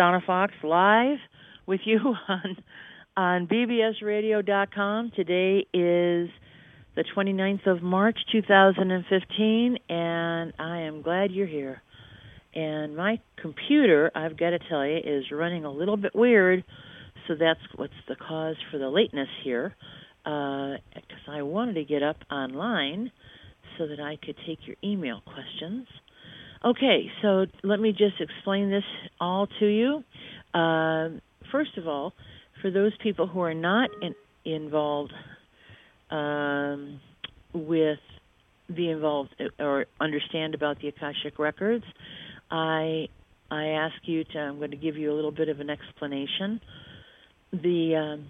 Donna Fox live with you on on bbsradio.com. Today is the 29th of March 2015 and I am glad you're here. And my computer, I've got to tell you, is running a little bit weird, so that's what's the cause for the lateness here. Because uh, I wanted to get up online so that I could take your email questions. Okay, so let me just explain this all to you. Uh, first of all, for those people who are not in, involved um, with the involved or understand about the Akashic records, I I ask you to. I'm going to give you a little bit of an explanation. The um,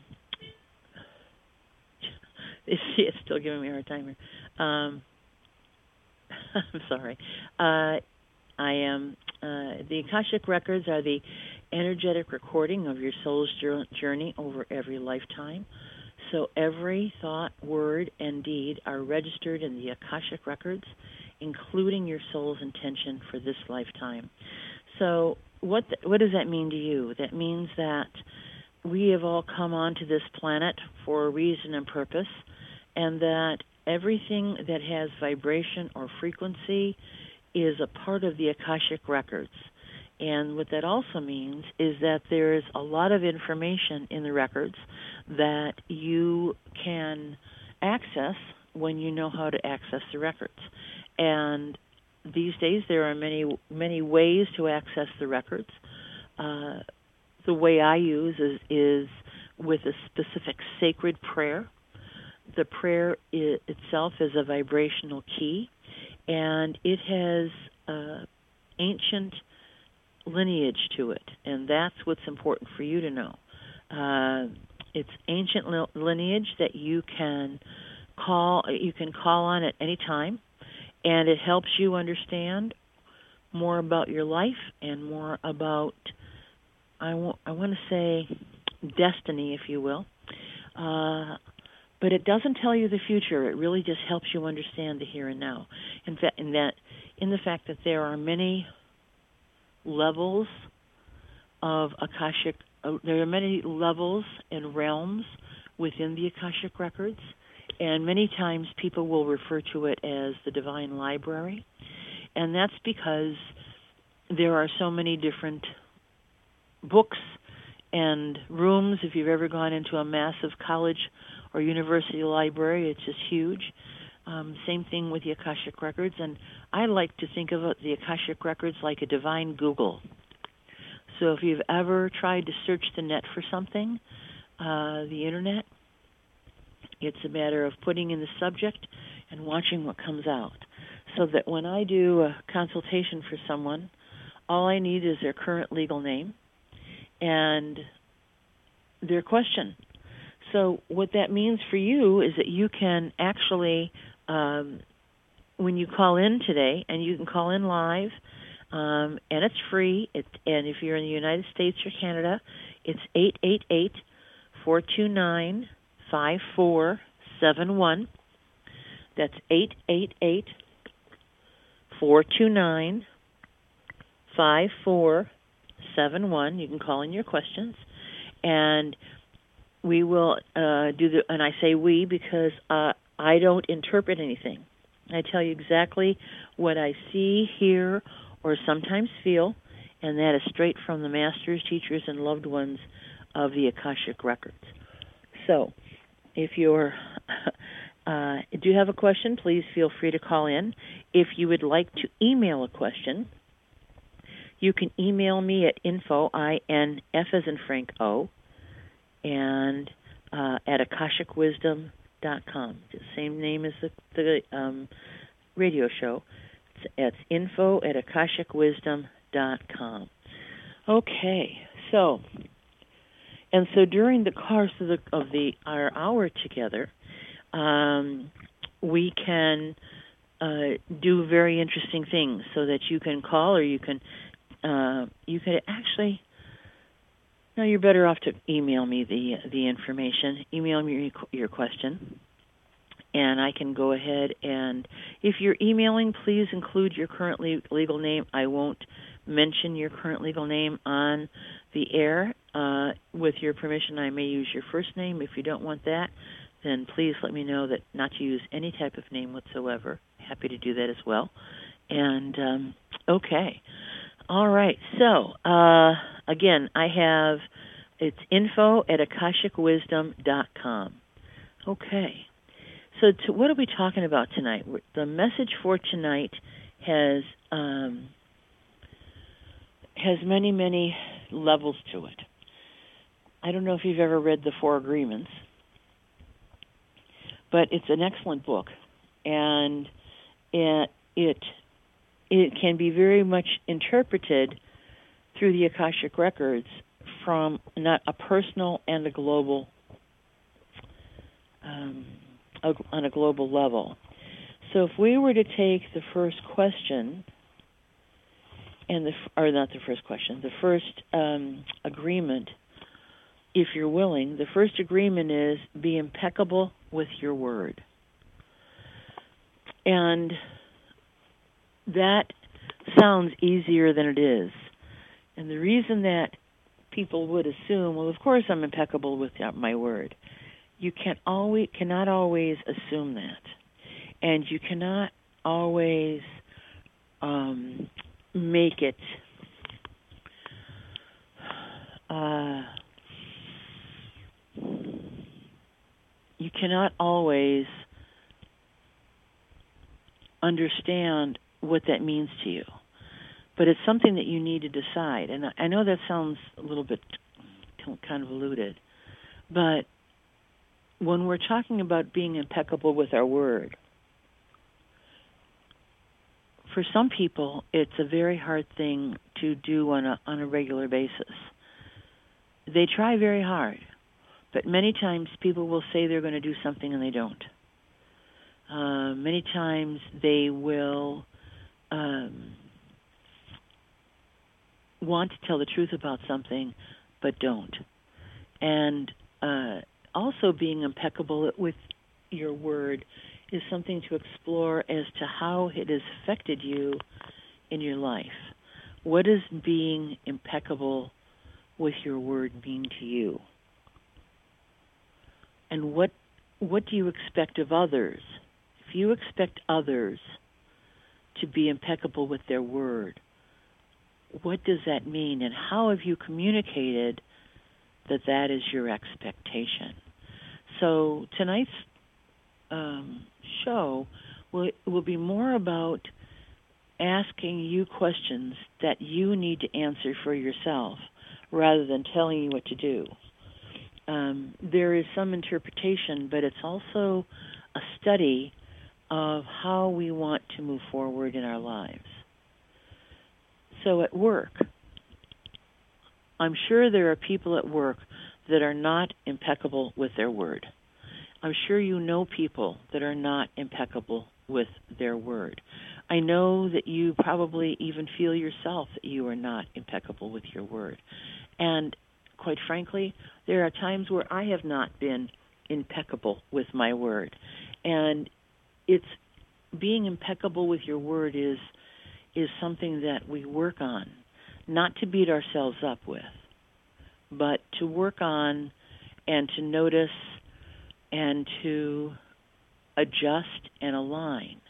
it's, it's still giving me a hard time here. Um, I'm sorry. Uh, I am uh, the Akashic records are the energetic recording of your soul's journey over every lifetime. So every thought, word, and deed are registered in the Akashic records, including your soul's intention for this lifetime. So what the, what does that mean to you? That means that we have all come onto this planet for a reason and purpose, and that everything that has vibration or frequency is a part of the Akashic records. And what that also means is that there's a lot of information in the records that you can access when you know how to access the records. And these days there are many many ways to access the records. Uh, the way I use is, is with a specific sacred prayer. The prayer itself is a vibrational key and it has uh, ancient lineage to it, and that's what's important for you to know. Uh, it's ancient lineage that you can call you can call on at any time, and it helps you understand more about your life and more about I want I want to say destiny, if you will. Uh, but it doesn't tell you the future. It really just helps you understand the here and now. In fact, in that, in the fact that there are many levels of akashic, uh, there are many levels and realms within the akashic records, and many times people will refer to it as the divine library, and that's because there are so many different books and rooms. If you've ever gone into a massive college or university library. It's just huge. Um, same thing with the Akashic Records, and I like to think of the Akashic Records like a divine Google. So if you've ever tried to search the net for something, uh, the internet, it's a matter of putting in the subject and watching what comes out. So that when I do a consultation for someone, all I need is their current legal name and their question so what that means for you is that you can actually, um, when you call in today, and you can call in live, um, and it's free. It, and if you're in the United States or Canada, it's eight eight eight four two nine five four seven one. That's eight eight eight four two nine five four seven one. You can call in your questions, and we will uh, do the, and I say we because uh, I don't interpret anything. I tell you exactly what I see, hear, or sometimes feel, and that is straight from the masters, teachers, and loved ones of the Akashic records. So, if you're uh, do have a question, please feel free to call in. If you would like to email a question, you can email me at info i n f as in Frank O and uh, at akashicwisdom.com. The same name as the, the um, radio show. It's, it's info at akashicwisdom.com. Okay, so and so during the course of the of the our hour together, um, we can uh, do very interesting things so that you can call or you can uh, you can actually no, you're better off to email me the the information. Email me your, question, and I can go ahead and if you're emailing, please include your current legal name. I won't mention your current legal name on the air. Uh, with your permission, I may use your first name. If you don't want that, then please let me know that not to use any type of name whatsoever. Happy to do that as well. And um, okay, all right. So uh, again, I have it's info at akashicwisdom.com. Okay. So to, what are we talking about tonight? The message for tonight has um, has many many levels to it. I don't know if you've ever read the Four Agreements, but it's an excellent book, and it it, it can be very much interpreted through the Akashic records from not a personal and a global um, on a global level. So if we were to take the first question, and the or not the first question, the first um, agreement, if you're willing, the first agreement is be impeccable with your word, and that sounds easier than it is. And the reason that people would assume, well, of course I'm impeccable with my word you can always cannot always assume that, and you cannot always um, make it. Uh, you cannot always understand what that means to you, but it's something that you need to decide. And I know that sounds a little bit convoluted, but when we're talking about being impeccable with our word, for some people, it's a very hard thing to do on a on a regular basis. They try very hard, but many times people will say they're going to do something and they don't. Uh, many times they will um, want to tell the truth about something, but don't. And uh, also being impeccable with your word is something to explore as to how it has affected you in your life. What does being impeccable with your word mean to you? And what what do you expect of others? If you expect others to be impeccable with their word, what does that mean and how have you communicated that that is your expectation. So tonight's um, show will will be more about asking you questions that you need to answer for yourself, rather than telling you what to do. Um, there is some interpretation, but it's also a study of how we want to move forward in our lives. So at work, I'm sure there are people at work that are not impeccable with their word. I'm sure you know people that are not impeccable with their word. I know that you probably even feel yourself that you are not impeccable with your word. And quite frankly, there are times where I have not been impeccable with my word. And it's being impeccable with your word is is something that we work on not to beat ourselves up with, but to work on and to notice and to adjust and align.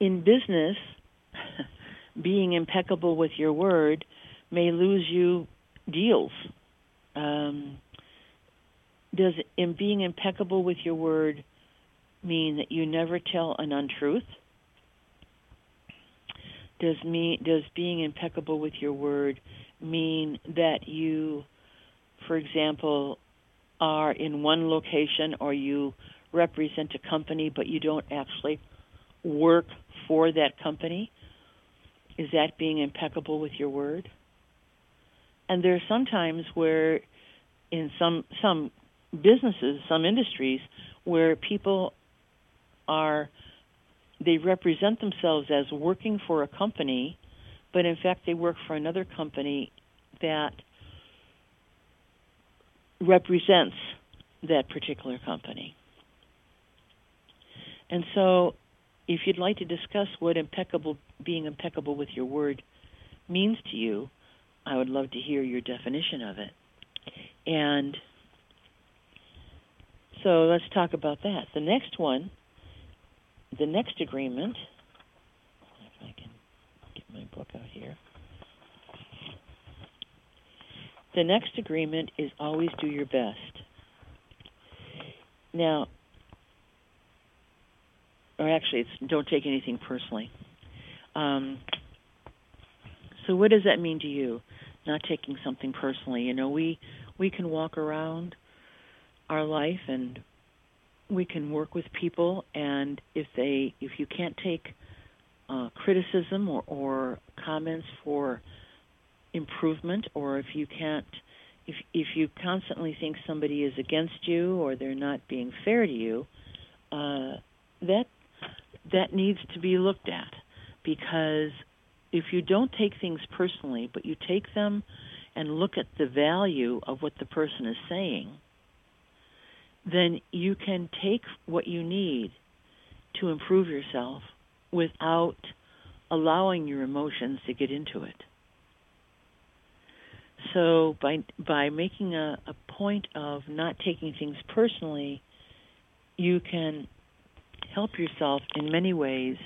In business, being impeccable with your word may lose you deals. Um, does in being impeccable with your word mean that you never tell an untruth? does me does being impeccable with your word mean that you for example are in one location or you represent a company but you don't actually work for that company is that being impeccable with your word and there are some times where in some some businesses some industries where people are they represent themselves as working for a company, but in fact they work for another company that represents that particular company. And so, if you'd like to discuss what impeccable being impeccable with your word means to you, I would love to hear your definition of it. And so let's talk about that. The next one, the next agreement, if I can get my book out here. The next agreement is always do your best. Now, or actually, it's don't take anything personally. Um, so, what does that mean to you? Not taking something personally. You know, we we can walk around our life and we can work with people, and if they if you can't take uh, criticism or, or comments for improvement, or if you can't if if you constantly think somebody is against you or they're not being fair to you, uh, that that needs to be looked at. Because if you don't take things personally, but you take them and look at the value of what the person is saying, then you can take what you need to improve yourself without allowing your emotions to get into it. So by by making a, a point of not taking things personally, you can help yourself in many ways,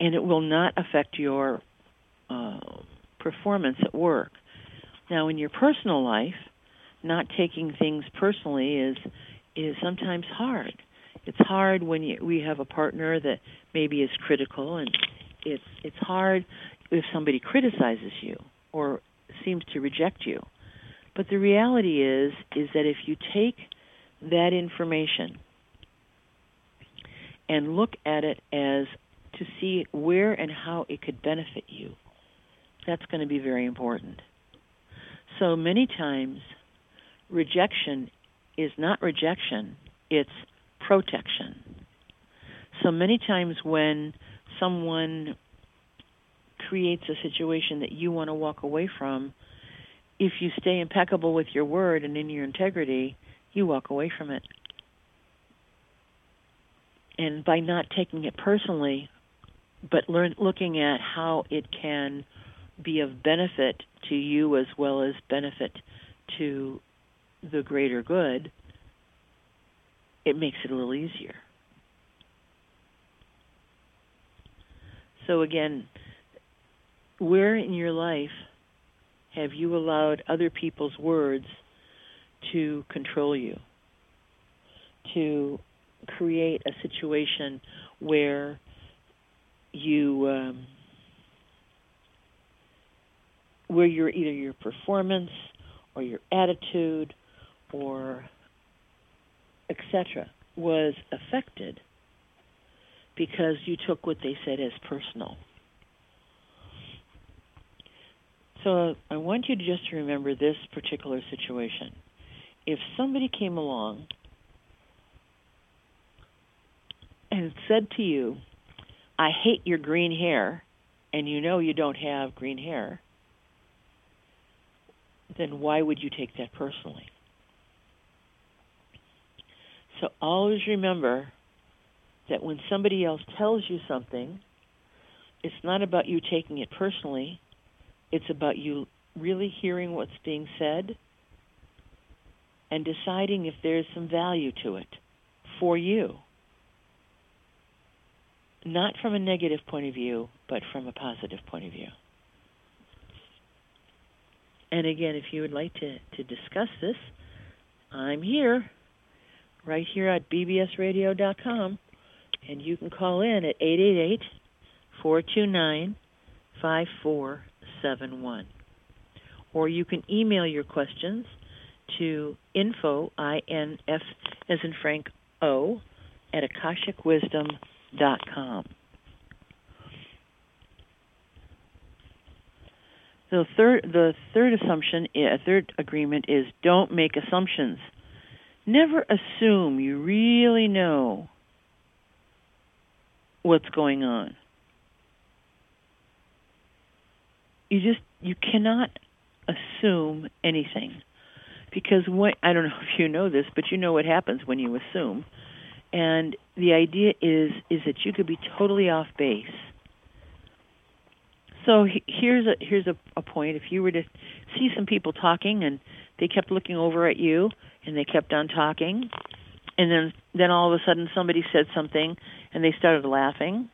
and it will not affect your uh, performance at work. Now, in your personal life, not taking things personally is is sometimes hard. It's hard when you, we have a partner that maybe is critical, and it's it's hard if somebody criticizes you or seems to reject you. But the reality is is that if you take that information and look at it as to see where and how it could benefit you, that's going to be very important. So many times, rejection is not rejection, it's protection. So many times when someone creates a situation that you want to walk away from, if you stay impeccable with your word and in your integrity, you walk away from it. And by not taking it personally, but learn looking at how it can be of benefit to you as well as benefit to the greater good, it makes it a little easier. So again, where in your life have you allowed other people's words to control you? To create a situation where you um, where your either your performance or your attitude or etc was affected because you took what they said as personal. So I want you to just remember this particular situation. If somebody came along and said to you, I hate your green hair, and you know you don't have green hair, then why would you take that personally? So always remember that when somebody else tells you something, it's not about you taking it personally, it's about you really hearing what's being said and deciding if there's some value to it for you. Not from a negative point of view, but from a positive point of view. And again, if you would like to, to discuss this, I'm here, right here at bbsradio.com, and you can call in at 888 429 5471. Or you can email your questions to info, I-N-F as in Frank O, at akashicwisdom.com. The third, the third assumption, a third agreement is don't make assumptions. Never assume you really know what's going on. You just you cannot assume anything because what I don't know if you know this, but you know what happens when you assume. And the idea is is that you could be totally off base So here's a here's a, a point. If you were to see some people talking and they kept looking over at you and they kept on talking, and then then all of a sudden somebody said something and they started laughing,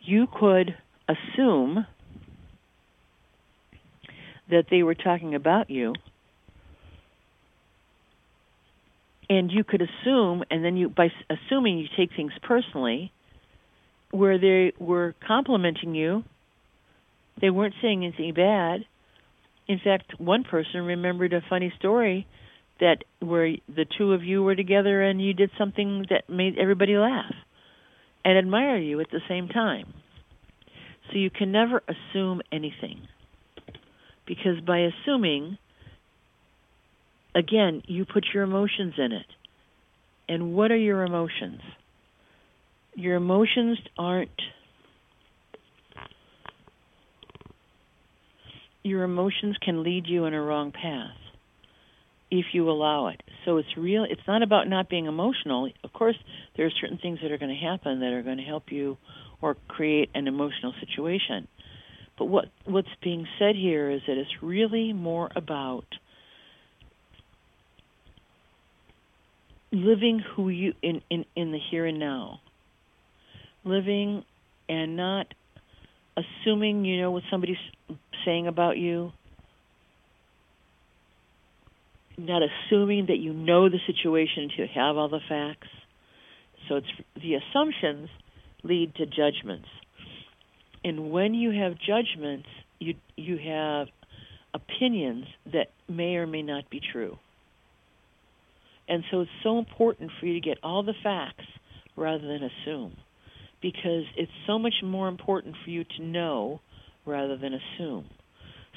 you could assume that they were talking about you. And you could assume and then you by assuming you take things personally where they were complimenting you they weren't saying anything bad. In fact one person remembered a funny story that where the two of you were together and you did something that made everybody laugh and admire you at the same time so you can never assume anything because by assuming again, you put your emotions in it. And what are your emotions? Your emotions aren't your emotions can lead you in a wrong path if you allow it. So it's real it's not about not being emotional. Of course, there are certain things that are going to happen that are going to help you or create an emotional situation. But what what's being said here is that it's really more about living who you in, in, in the here and now. Living and not assuming you know what somebody's saying about you. Not assuming that you know the situation to have all the facts. So it's the assumptions lead to judgments. And when you have judgments, you you have opinions that may or may not be true. And so it's so important for you to get all the facts rather than assume because it's so much more important for you to know rather than assume.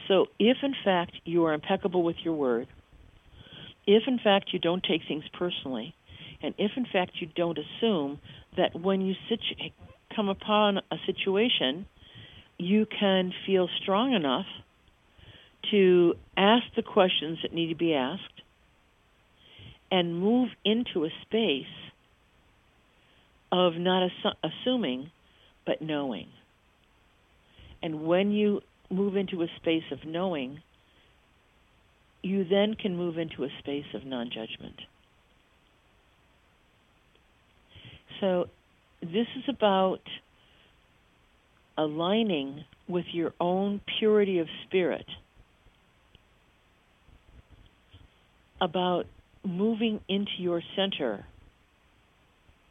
So if in fact you are impeccable with your word, if in fact you don't take things personally, and if in fact you don't assume that when you situ- come upon a situation, you can feel strong enough to ask the questions that need to be asked and move into a space of not assu- assuming but knowing. And when you move into a space of knowing, you then can move into a space of non judgment. So, this is about aligning with your own purity of spirit, about moving into your center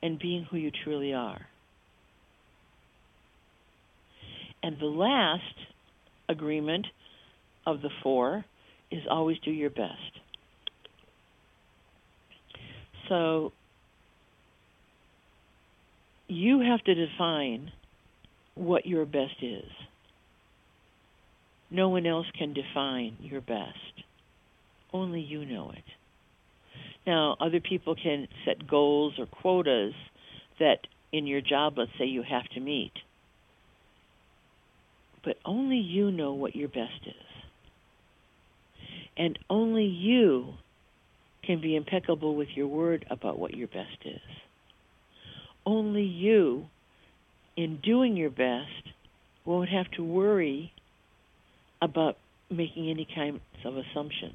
and being who you truly are. And the last agreement of the four is always do your best. So you have to define what your best is. No one else can define your best. Only you know it. Now, other people can set goals or quotas that in your job, let's say, you have to meet. But only you know what your best is. And only you can be impeccable with your word about what your best is. Only you, in doing your best, won't have to worry about making any kinds of assumptions.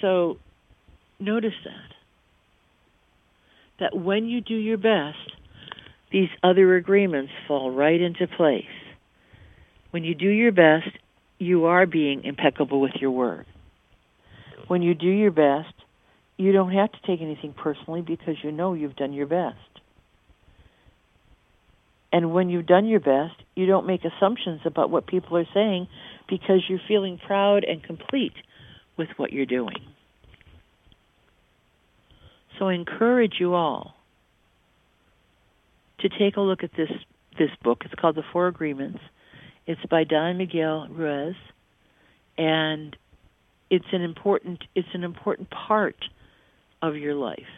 So notice that. That when you do your best, these other agreements fall right into place. When you do your best, you are being impeccable with your word. When you do your best, you don't have to take anything personally because you know you've done your best. And when you've done your best, you don't make assumptions about what people are saying because you're feeling proud and complete with what you're doing. So I encourage you all to take a look at this this book. It's called The Four Agreements. It's by Don Miguel Ruiz, and it's an important it's an important part of your life.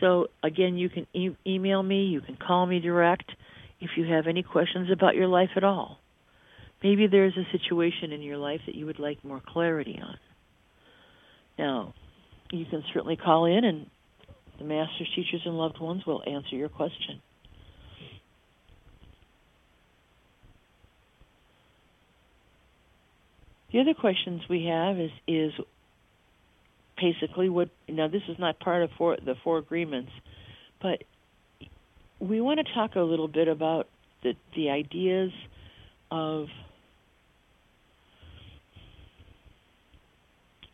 So again, you can e- email me, you can call me direct if you have any questions about your life at all. Maybe there's a situation in your life that you would like more clarity on. Now, you can certainly call in and the masters, teachers, and loved ones will answer your question. The other questions we have is is basically what now this is not part of four, the four agreements, but we want to talk a little bit about the the ideas of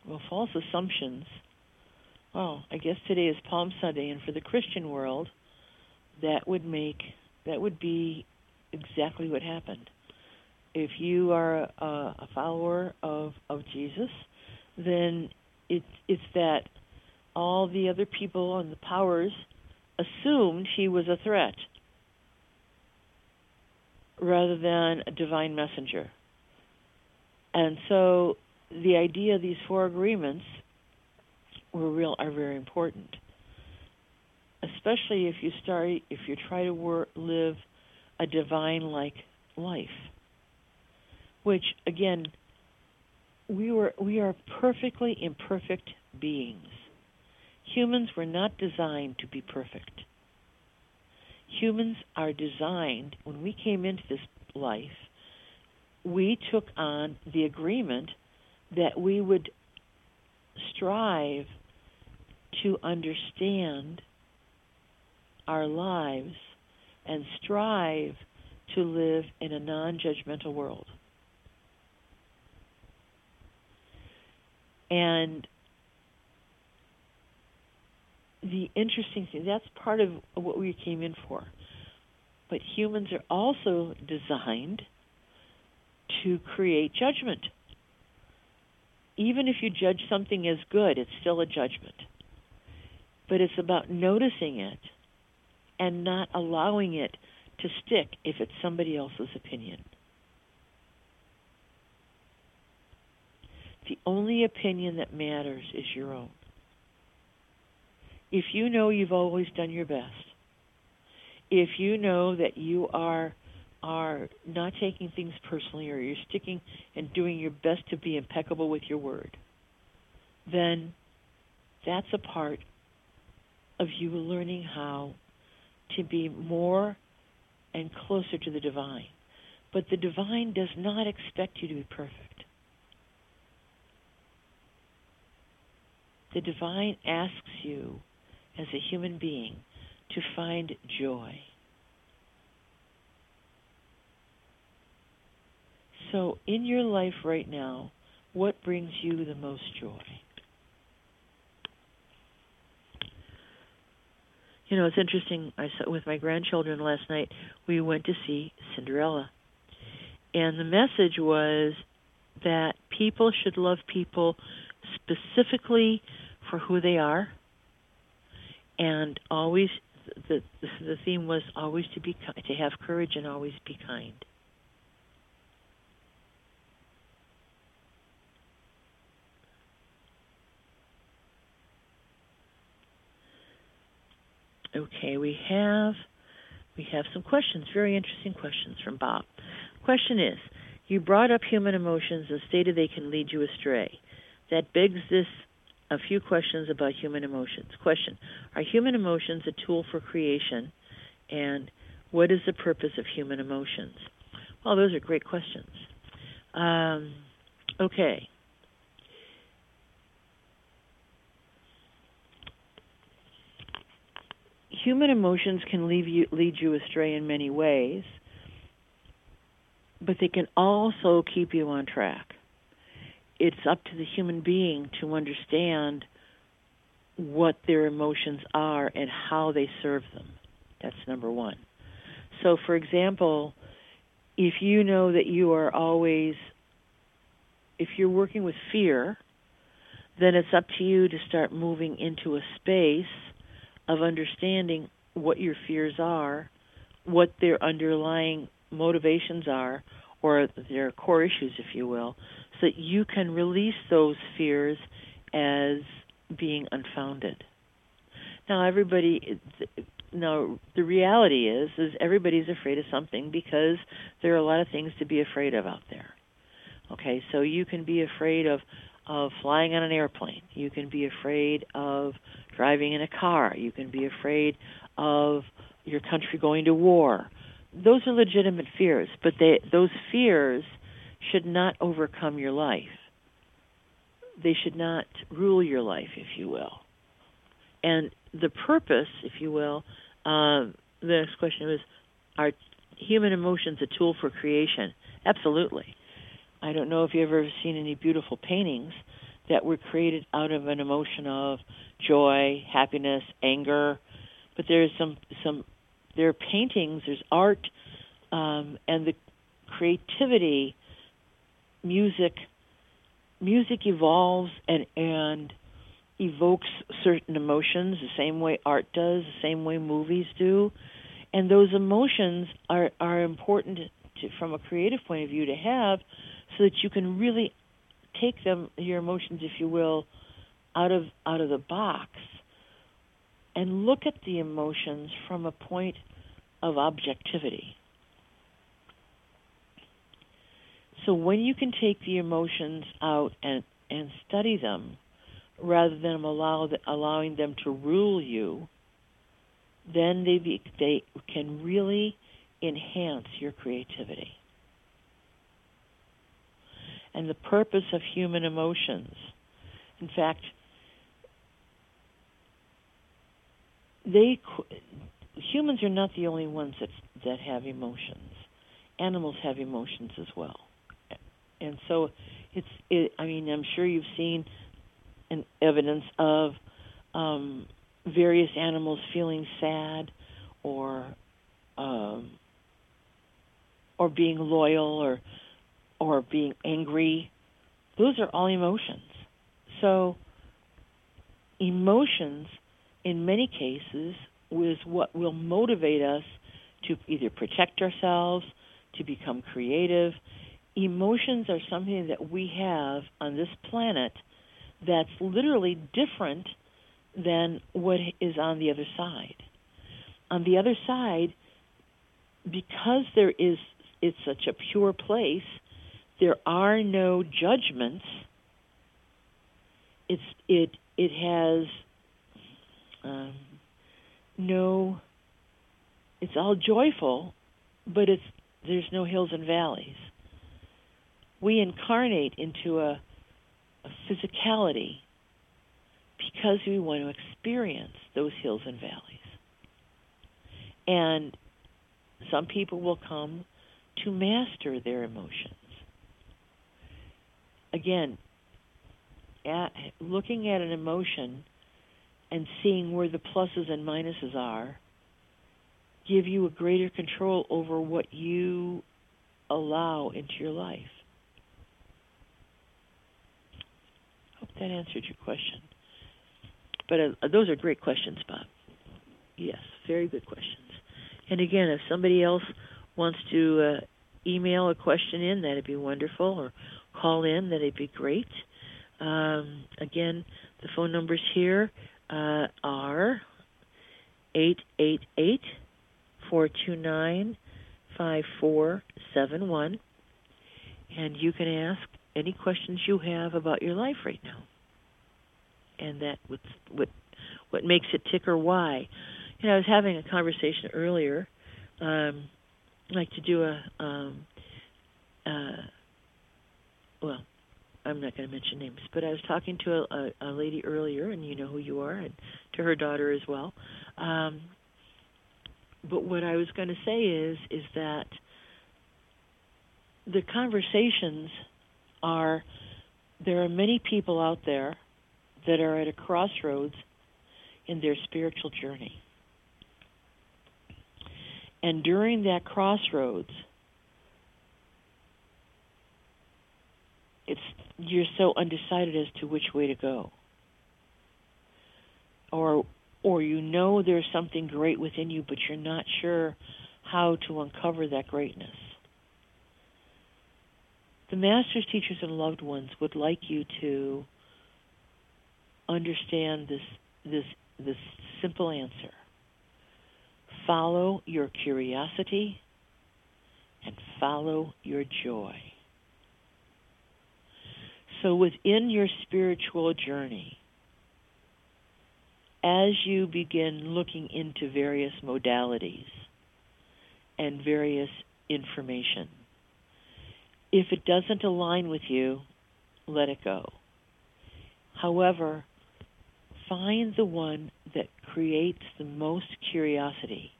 well false assumptions. Well, I guess today is Palm Sunday, and for the Christian world, that would make that would be exactly what happened. If you are a, a follower of of Jesus, then it's it's that all the other people and the powers assumed he was a threat rather than a divine messenger. And so the idea of these four agreements were real are very important. Especially if you start if you try to work, live a divine like life. Which again we were we are perfectly imperfect beings. Humans were not designed to be perfect. Humans are designed when we came into this life, we took on the agreement that we would strive to understand our lives and strive to live in a non judgmental world. And the interesting thing, that's part of what we came in for. But humans are also designed to create judgment. Even if you judge something as good, it's still a judgment. But it's about noticing it and not allowing it to stick if it's somebody else's opinion. The only opinion that matters is your own. If you know you've always done your best, if you know that you are are not taking things personally or you're sticking and doing your best to be impeccable with your word, then that's a part of you learning how to be more and closer to the divine. But the divine does not expect you to be perfect. The divine asks you, as a human being, to find joy. So, in your life right now, what brings you the most joy? You know, it's interesting. I saw with my grandchildren last night. We went to see Cinderella, and the message was that people should love people specifically for who they are, and always the the theme was always to be to have courage and always be kind. Okay, we have we have some questions, very interesting questions from Bob. Question is, you brought up human emotions and stated they can lead you astray. That begs this a few questions about human emotions. Question Are human emotions a tool for creation? And what is the purpose of human emotions? Well, those are great questions. Um, okay. Human emotions can lead you, lead you astray in many ways, but they can also keep you on track it's up to the human being to understand what their emotions are and how they serve them. That's number one. So, for example, if you know that you are always, if you're working with fear, then it's up to you to start moving into a space of understanding what your fears are, what their underlying motivations are, or their core issues, if you will, so that you can release those fears as being unfounded. Now, everybody, now the reality is, is everybody's afraid of something because there are a lot of things to be afraid of out there. Okay, so you can be afraid of of flying on an airplane. You can be afraid of driving in a car. You can be afraid of your country going to war. Those are legitimate fears, but they, those fears should not overcome your life. They should not rule your life, if you will. And the purpose, if you will, uh, the next question was, are human emotions a tool for creation? Absolutely. I don't know if you've ever seen any beautiful paintings that were created out of an emotion of joy, happiness, anger, but there's some some there are paintings, there's art, um, and the creativity, music, music evolves and and evokes certain emotions the same way art does, the same way movies do, and those emotions are are important to, from a creative point of view to have, so that you can really take them your emotions, if you will, out of out of the box and look at the emotions from a point of objectivity. So when you can take the emotions out and, and study them, rather than allow the, allowing them to rule you, then they be, they can really enhance your creativity. And the purpose of human emotions, in fact, they humans are not the only ones that that have emotions. Animals have emotions as well, and so it's. It, I mean, I'm sure you've seen an evidence of um, various animals feeling sad or um, or being loyal or or being angry. Those are all emotions. So emotions in many cases is what will motivate us to either protect ourselves, to become creative. Emotions are something that we have on this planet that's literally different than what is on the other side. On the other side, because there is it's such a pure place, there are no judgments. It's it it has um, no. It's all joyful, but it's there's no hills and valleys. We incarnate into a, a physicality because we want to experience those hills and valleys. And some people will come to master their emotions. Again, at, looking at an emotion and seeing where the pluses and minuses are give you a greater control over what you allow into your life. Hope that answered your question. But uh, those are great questions, Bob. Yes, very good questions. And again, if somebody else wants to uh, email a question in, that'd be wonderful, or call in, that'd be great. Um, again, the phone numbers here uh, are 888 429 5471. And you can ask any questions you have about your life right now. And that what what what makes it tick or why. You know, I was having a conversation earlier. Um, I like to do a um, uh, well, I'm not going to mention names, but I was talking to a, a, a lady earlier, and you know who you are, and to her daughter as well. Um, but what I was going to say is is that the conversations are there are many people out there that are at a crossroads in their spiritual journey. And during that crossroads, it's you're so undecided as to which way to go. Or or you know there's something great within you but you're not sure how to uncover that greatness. The masters, teachers and loved ones would like you to understand this this this simple answer. Follow your curiosity and follow your joy. So within your spiritual journey, as you begin looking into various modalities and various information, if it doesn't align with you, let it go. However, find the one that creates the most curiosity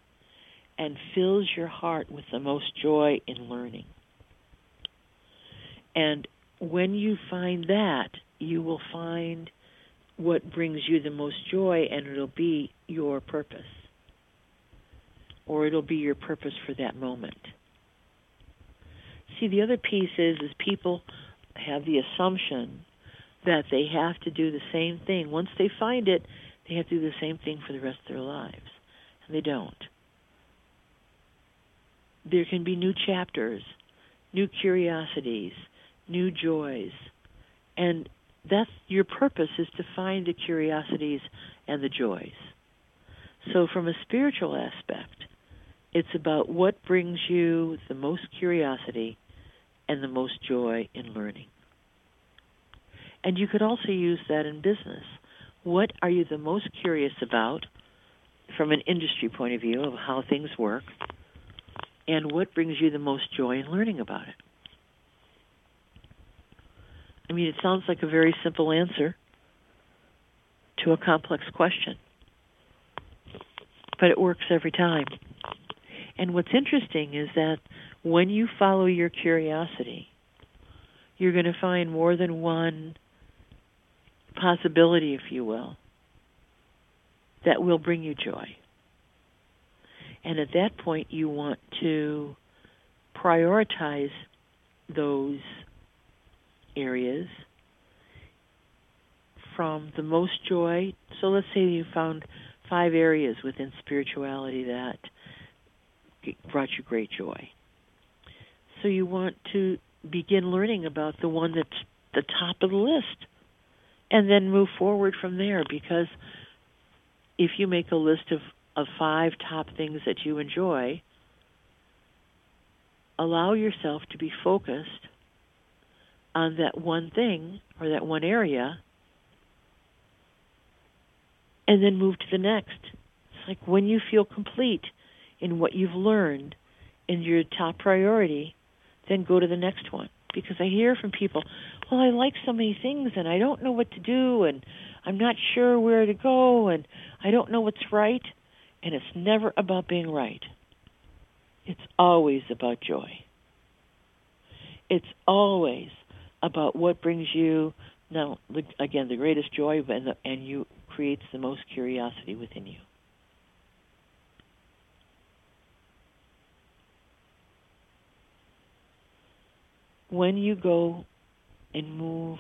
and fills your heart with the most joy in learning. And when you find that, you will find what brings you the most joy, and it'll be your purpose. Or it'll be your purpose for that moment. See, the other piece is, is people have the assumption that they have to do the same thing. Once they find it, they have to do the same thing for the rest of their lives. And they don't. There can be new chapters, new curiosities, new joys. And that's your purpose is to find the curiosities and the joys. So from a spiritual aspect, it's about what brings you the most curiosity and the most joy in learning. And you could also use that in business. What are you the most curious about from an industry point of view of how things work? And what brings you the most joy in learning about it? I mean, it sounds like a very simple answer to a complex question, but it works every time. And what's interesting is that when you follow your curiosity, you're going to find more than one possibility, if you will, that will bring you joy. And at that point, you want to prioritize those areas from the most joy. So let's say you found five areas within spirituality that brought you great joy. So you want to begin learning about the one that's the top of the list and then move forward from there because if you make a list of, of five top things that you enjoy, allow yourself to be focused on that one thing or that one area and then move to the next. It's like when you feel complete in what you've learned in your top priority, then go to the next one. Because I hear from people, well, I like so many things and I don't know what to do and I'm not sure where to go and I don't know what's right. And it's never about being right. It's always about joy. It's always about what brings you now again the greatest joy and, the, and you creates the most curiosity within you. When you go and move,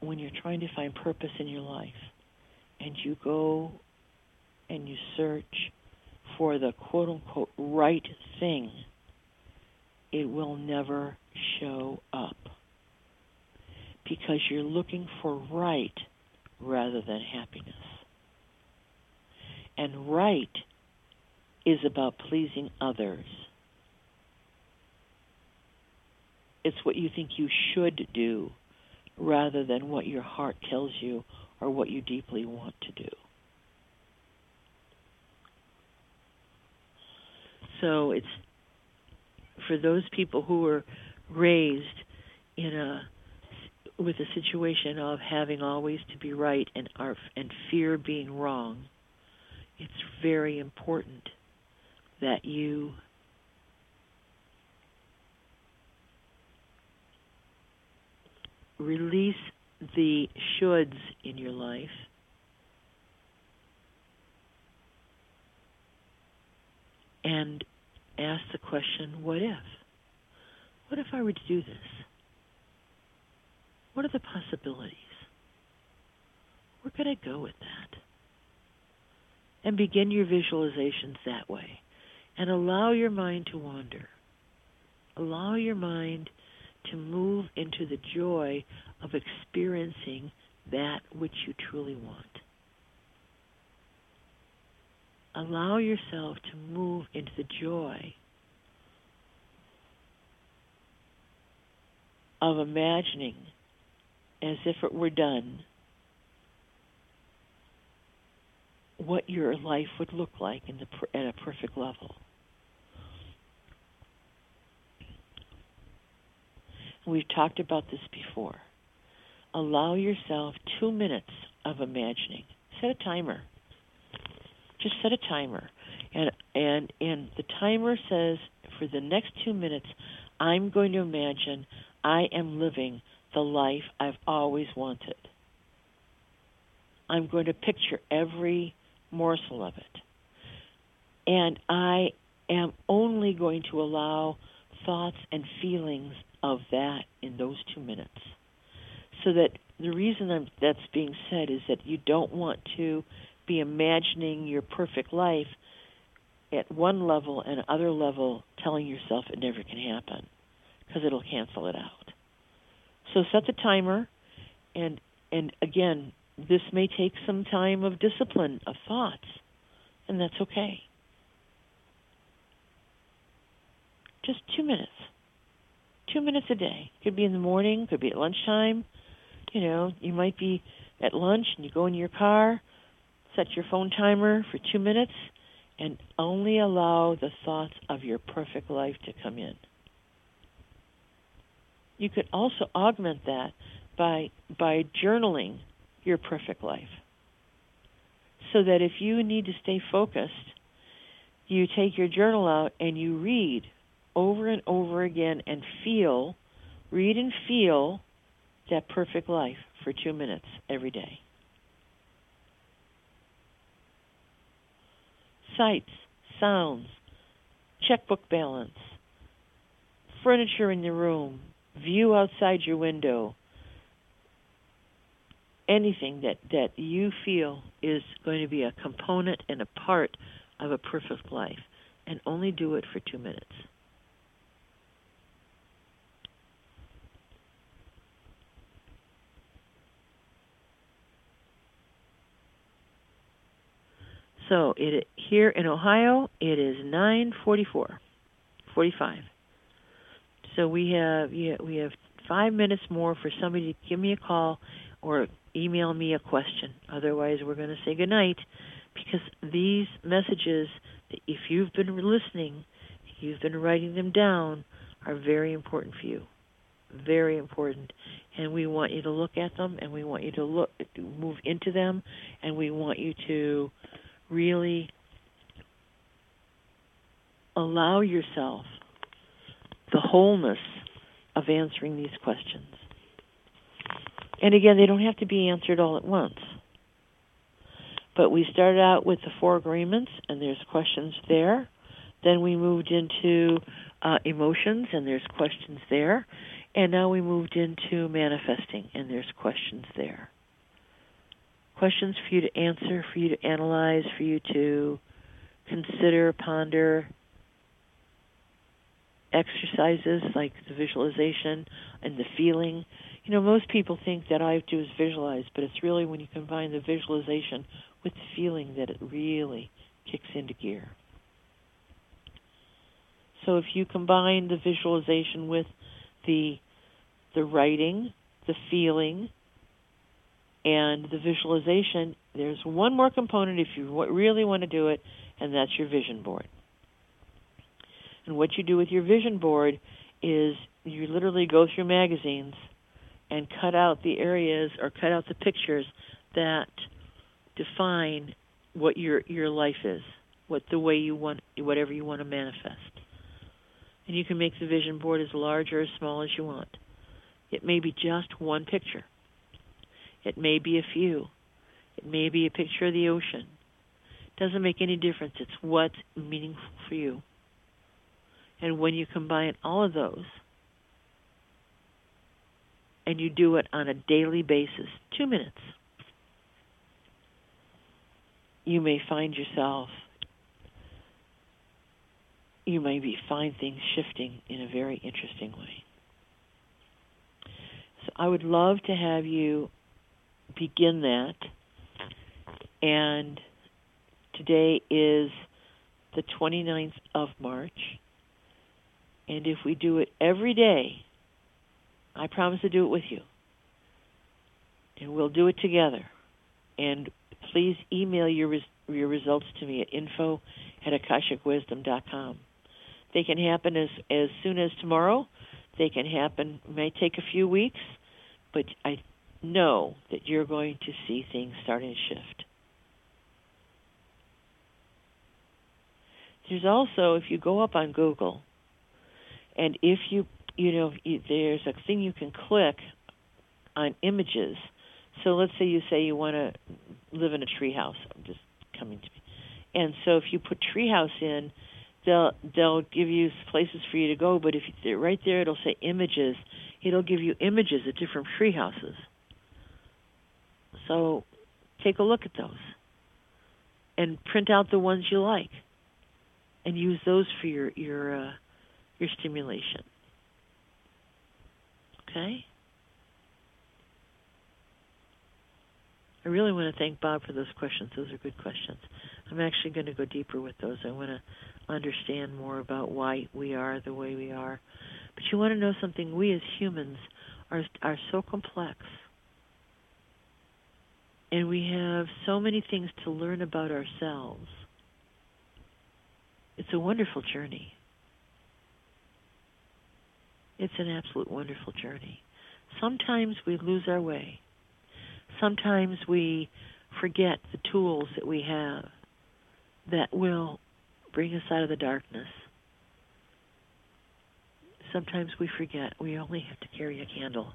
when you're trying to find purpose in your life, and you go and you search for the quote unquote right thing, it will never show up because you're looking for right rather than happiness. And right is about pleasing others. It's what you think you should do rather than what your heart tells you or what you deeply want to do. So it's for those people who were raised in a with a situation of having always to be right and our, and fear being wrong, it's very important that you release the shoulds in your life and ask the question, what if? What if I were to do this? What are the possibilities? Where could I go with that? And begin your visualizations that way. And allow your mind to wander. Allow your mind to move into the joy of experiencing that which you truly want. Allow yourself to move into the joy of imagining as if it were done what your life would look like the at a perfect level. We've talked about this before. Allow yourself two minutes of imagining. Set a timer. Just set a timer. And and and the timer says for the next two minutes, I'm going to imagine I am living the life I've always wanted. I'm going to picture every morsel of it. And I am only going to allow thoughts and feelings of that in those two minutes. So that the reason I'm, that's being said is that you don't want to be imagining your perfect life at one level and other level telling yourself it never can happen because it'll cancel it out. So set the timer and and again this may take some time of discipline of thoughts, and that's okay. Just two minutes. Two minutes a day. Could be in the morning, could be at lunchtime. You know, you might be at lunch and you go in your car, set your phone timer for two minutes, and only allow the thoughts of your perfect life to come in. You could also augment that by by journaling your perfect life. So that if you need to stay focused, you take your journal out and you read over and over again and feel, read and feel that perfect life for two minutes every day. Sights, sounds, checkbook balance, furniture in your room, view outside your window, anything that, that you feel is going to be a component and a part of a perfect life, and only do it for two minutes. So it here in Ohio it is 9:44, 45. So we have we have five minutes more for somebody to give me a call or email me a question. Otherwise, we're going to say goodnight because these messages, if you've been listening, you've been writing them down, are very important for you. Very important. And we want you to look at them and we want you to look move into them and we want you to really allow yourself the wholeness of answering these questions. And again, they don't have to be answered all at once. But we started out with the four agreements, and there's questions there. Then we moved into uh, emotions, and there's questions there. And now we moved into manifesting, and there's questions there. Questions for you to answer, for you to analyze, for you to consider, ponder, exercises like the visualization and the feeling you know, most people think that all I do is visualize, but it's really when you combine the visualization with the feeling that it really kicks into gear. So if you combine the visualization with the the writing, the feeling, and the visualization, there's one more component if you really want to do it, and that's your vision board. And what you do with your vision board is you literally go through magazines and cut out the areas or cut out the pictures that define what your your life is, what the way you want whatever you want to manifest. And you can make the vision board as large or as small as you want. It may be just one picture. It may be a few. It may be a picture of the ocean. It doesn't make any difference. It's what's meaningful for you. And when you combine all of those, and you do it on a daily basis, two minutes, you may find yourself, you may be, find things shifting in a very interesting way. So I would love to have you begin that. And today is the 29th of March. And if we do it every day, I promise to do it with you. And we'll do it together. And please email your res- your results to me at info at akashicwisdom.com. They can happen as as soon as tomorrow. They can happen may take a few weeks, but I know that you're going to see things starting to shift. There's also if you go up on Google and if you you know there's a thing you can click on images. So let's say you say you want to live in a treehouse. I'm just coming to me. And so if you put treehouse in, they'll they'll give you places for you to go. But if you, right there, it'll say images. It'll give you images of different tree houses. So take a look at those and print out the ones you like and use those for your your uh, your stimulation. Okay? I really want to thank Bob for those questions. Those are good questions. I'm actually going to go deeper with those. I want to understand more about why we are the way we are. But you want to know something? We as humans are are so complex. And we have so many things to learn about ourselves. It's a wonderful journey. It's an absolute wonderful journey. Sometimes we lose our way. Sometimes we forget the tools that we have that will bring us out of the darkness. Sometimes we forget we only have to carry a candle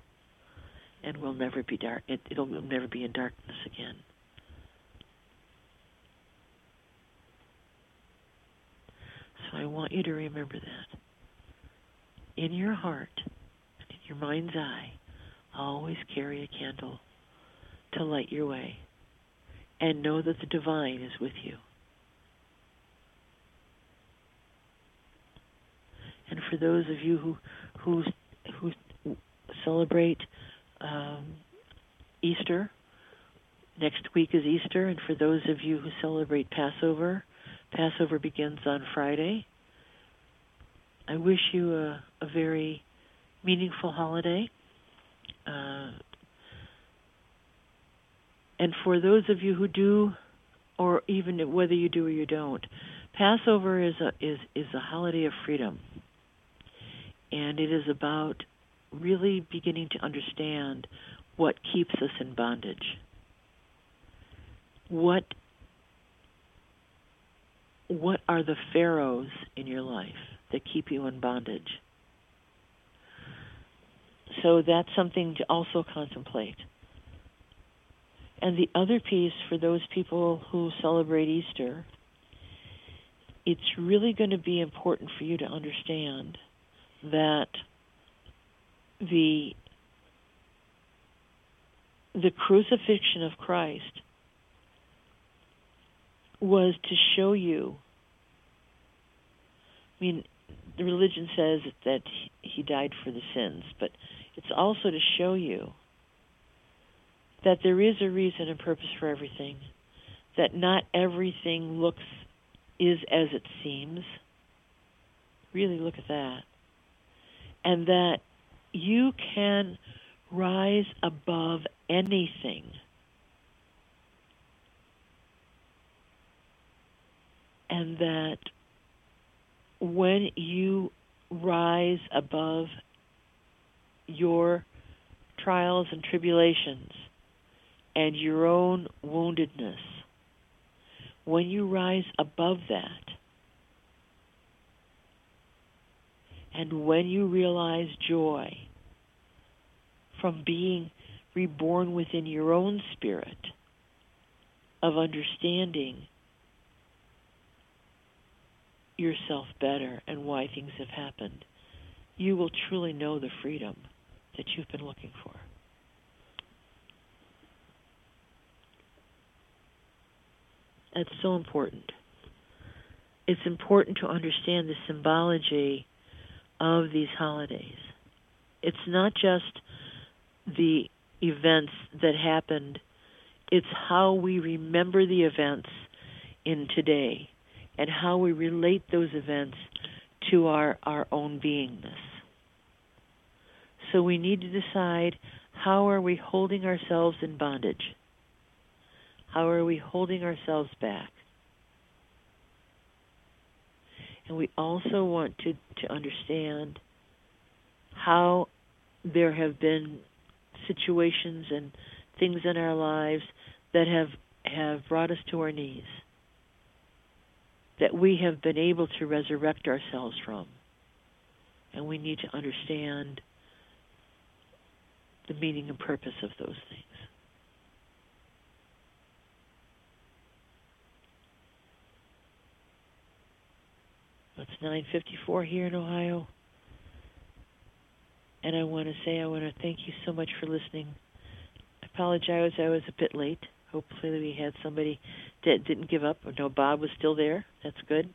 and we'll never be dark it, it'll never be in darkness again. So I want you to remember that in your heart, in your mind's eye, always carry a candle to light your way and know that the divine is with you. And for those of you who who who celebrate um, Easter, next week is Easter, and for those of you who celebrate Passover, Passover begins on Friday. I wish you a, a very meaningful holiday. Uh, and for those of you who do, or even whether you do or you don't, Passover is a is is a holiday of freedom, and it is about really beginning to understand what keeps us in bondage. What what are the pharaohs in your life? that keep you in bondage. So that's something to also contemplate. And the other piece for those people who celebrate Easter, it's really going to be important for you to understand that the the crucifixion of Christ was to show you I mean the religion says that he died for the sins, but it's also to show you that there is a reason and purpose for everything, that not everything looks is as it seems. Really look at that. And that you can rise above anything. And that when you rise above your trials and tribulations and your own woundedness, when you rise above that, and when you realize joy from being reborn within your own spirit of understanding yourself better and why things have happened, you will truly know the freedom that you've been looking for. That's so important. It's important to understand the symbology of these holidays. It's not just the events that happened, it's how we remember the events in today and how we relate those events to our, our own beingness. So we need to decide how are we holding ourselves in bondage? How are we holding ourselves back? And we also want to, to understand how there have been situations and things in our lives that have have brought us to our knees that we have been able to resurrect ourselves from. And we need to understand the meaning and purpose of those things it's 9:54 here in Ohio and I want to say I want to thank you so much for listening. I apologize I was a bit late. Hopefully we had somebody that didn't give up. No, Bob was still there. That's good.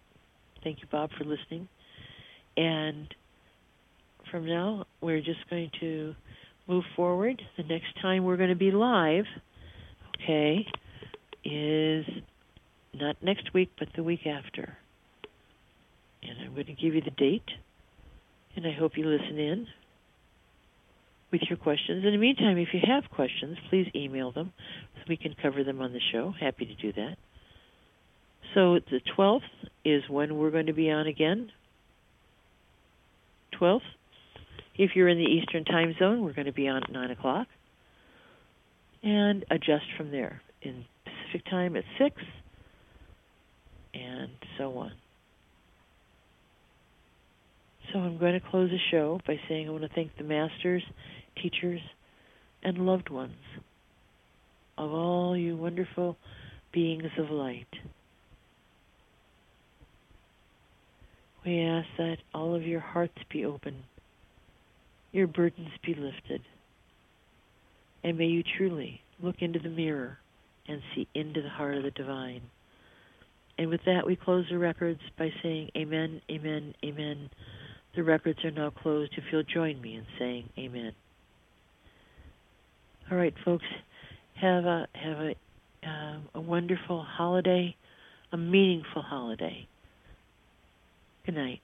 Thank you, Bob, for listening. And from now, we're just going to move forward. The next time we're going to be live, okay, is not next week, but the week after. And I'm going to give you the date, and I hope you listen in with your questions. In the meantime, if you have questions, please email them so we can cover them on the show. Happy to do that. So the 12th is when we're going to be on again. 12th. If you're in the Eastern time zone, we're going to be on at 9 o'clock. And adjust from there. In Pacific time at 6, and so on. So I'm going to close the show by saying I want to thank the masters teachers, and loved ones of all you wonderful beings of light. We ask that all of your hearts be open, your burdens be lifted, and may you truly look into the mirror and see into the heart of the divine. And with that, we close the records by saying, Amen, Amen, Amen. The records are now closed. If you'll join me in saying Amen. All right, folks, have a have a uh, a wonderful holiday, a meaningful holiday. Good night.